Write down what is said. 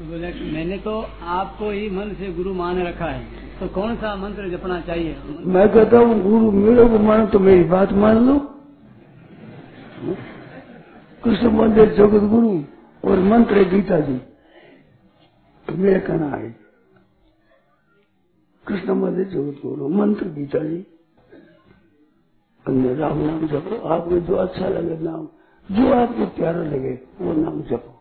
तो बोले मैंने तो आपको ही मन से गुरु मान रखा है। तो कौन सा मंत्र जपना चाहिए? मैं कहता हूँ, गुरु मेरे को मानो तो मेरी बात मान लो। कृष्ण मंदिर जगत गुरु और मंत्र गीता जी। तो मेरा कहना है, कृष्ण मंदिर जगत गुरु, मंत्र गीता जी। राम नाम जपो, आपको जो अच्छा लगे नाम, जो आपको प्यारा लगे, वो नाम जपो।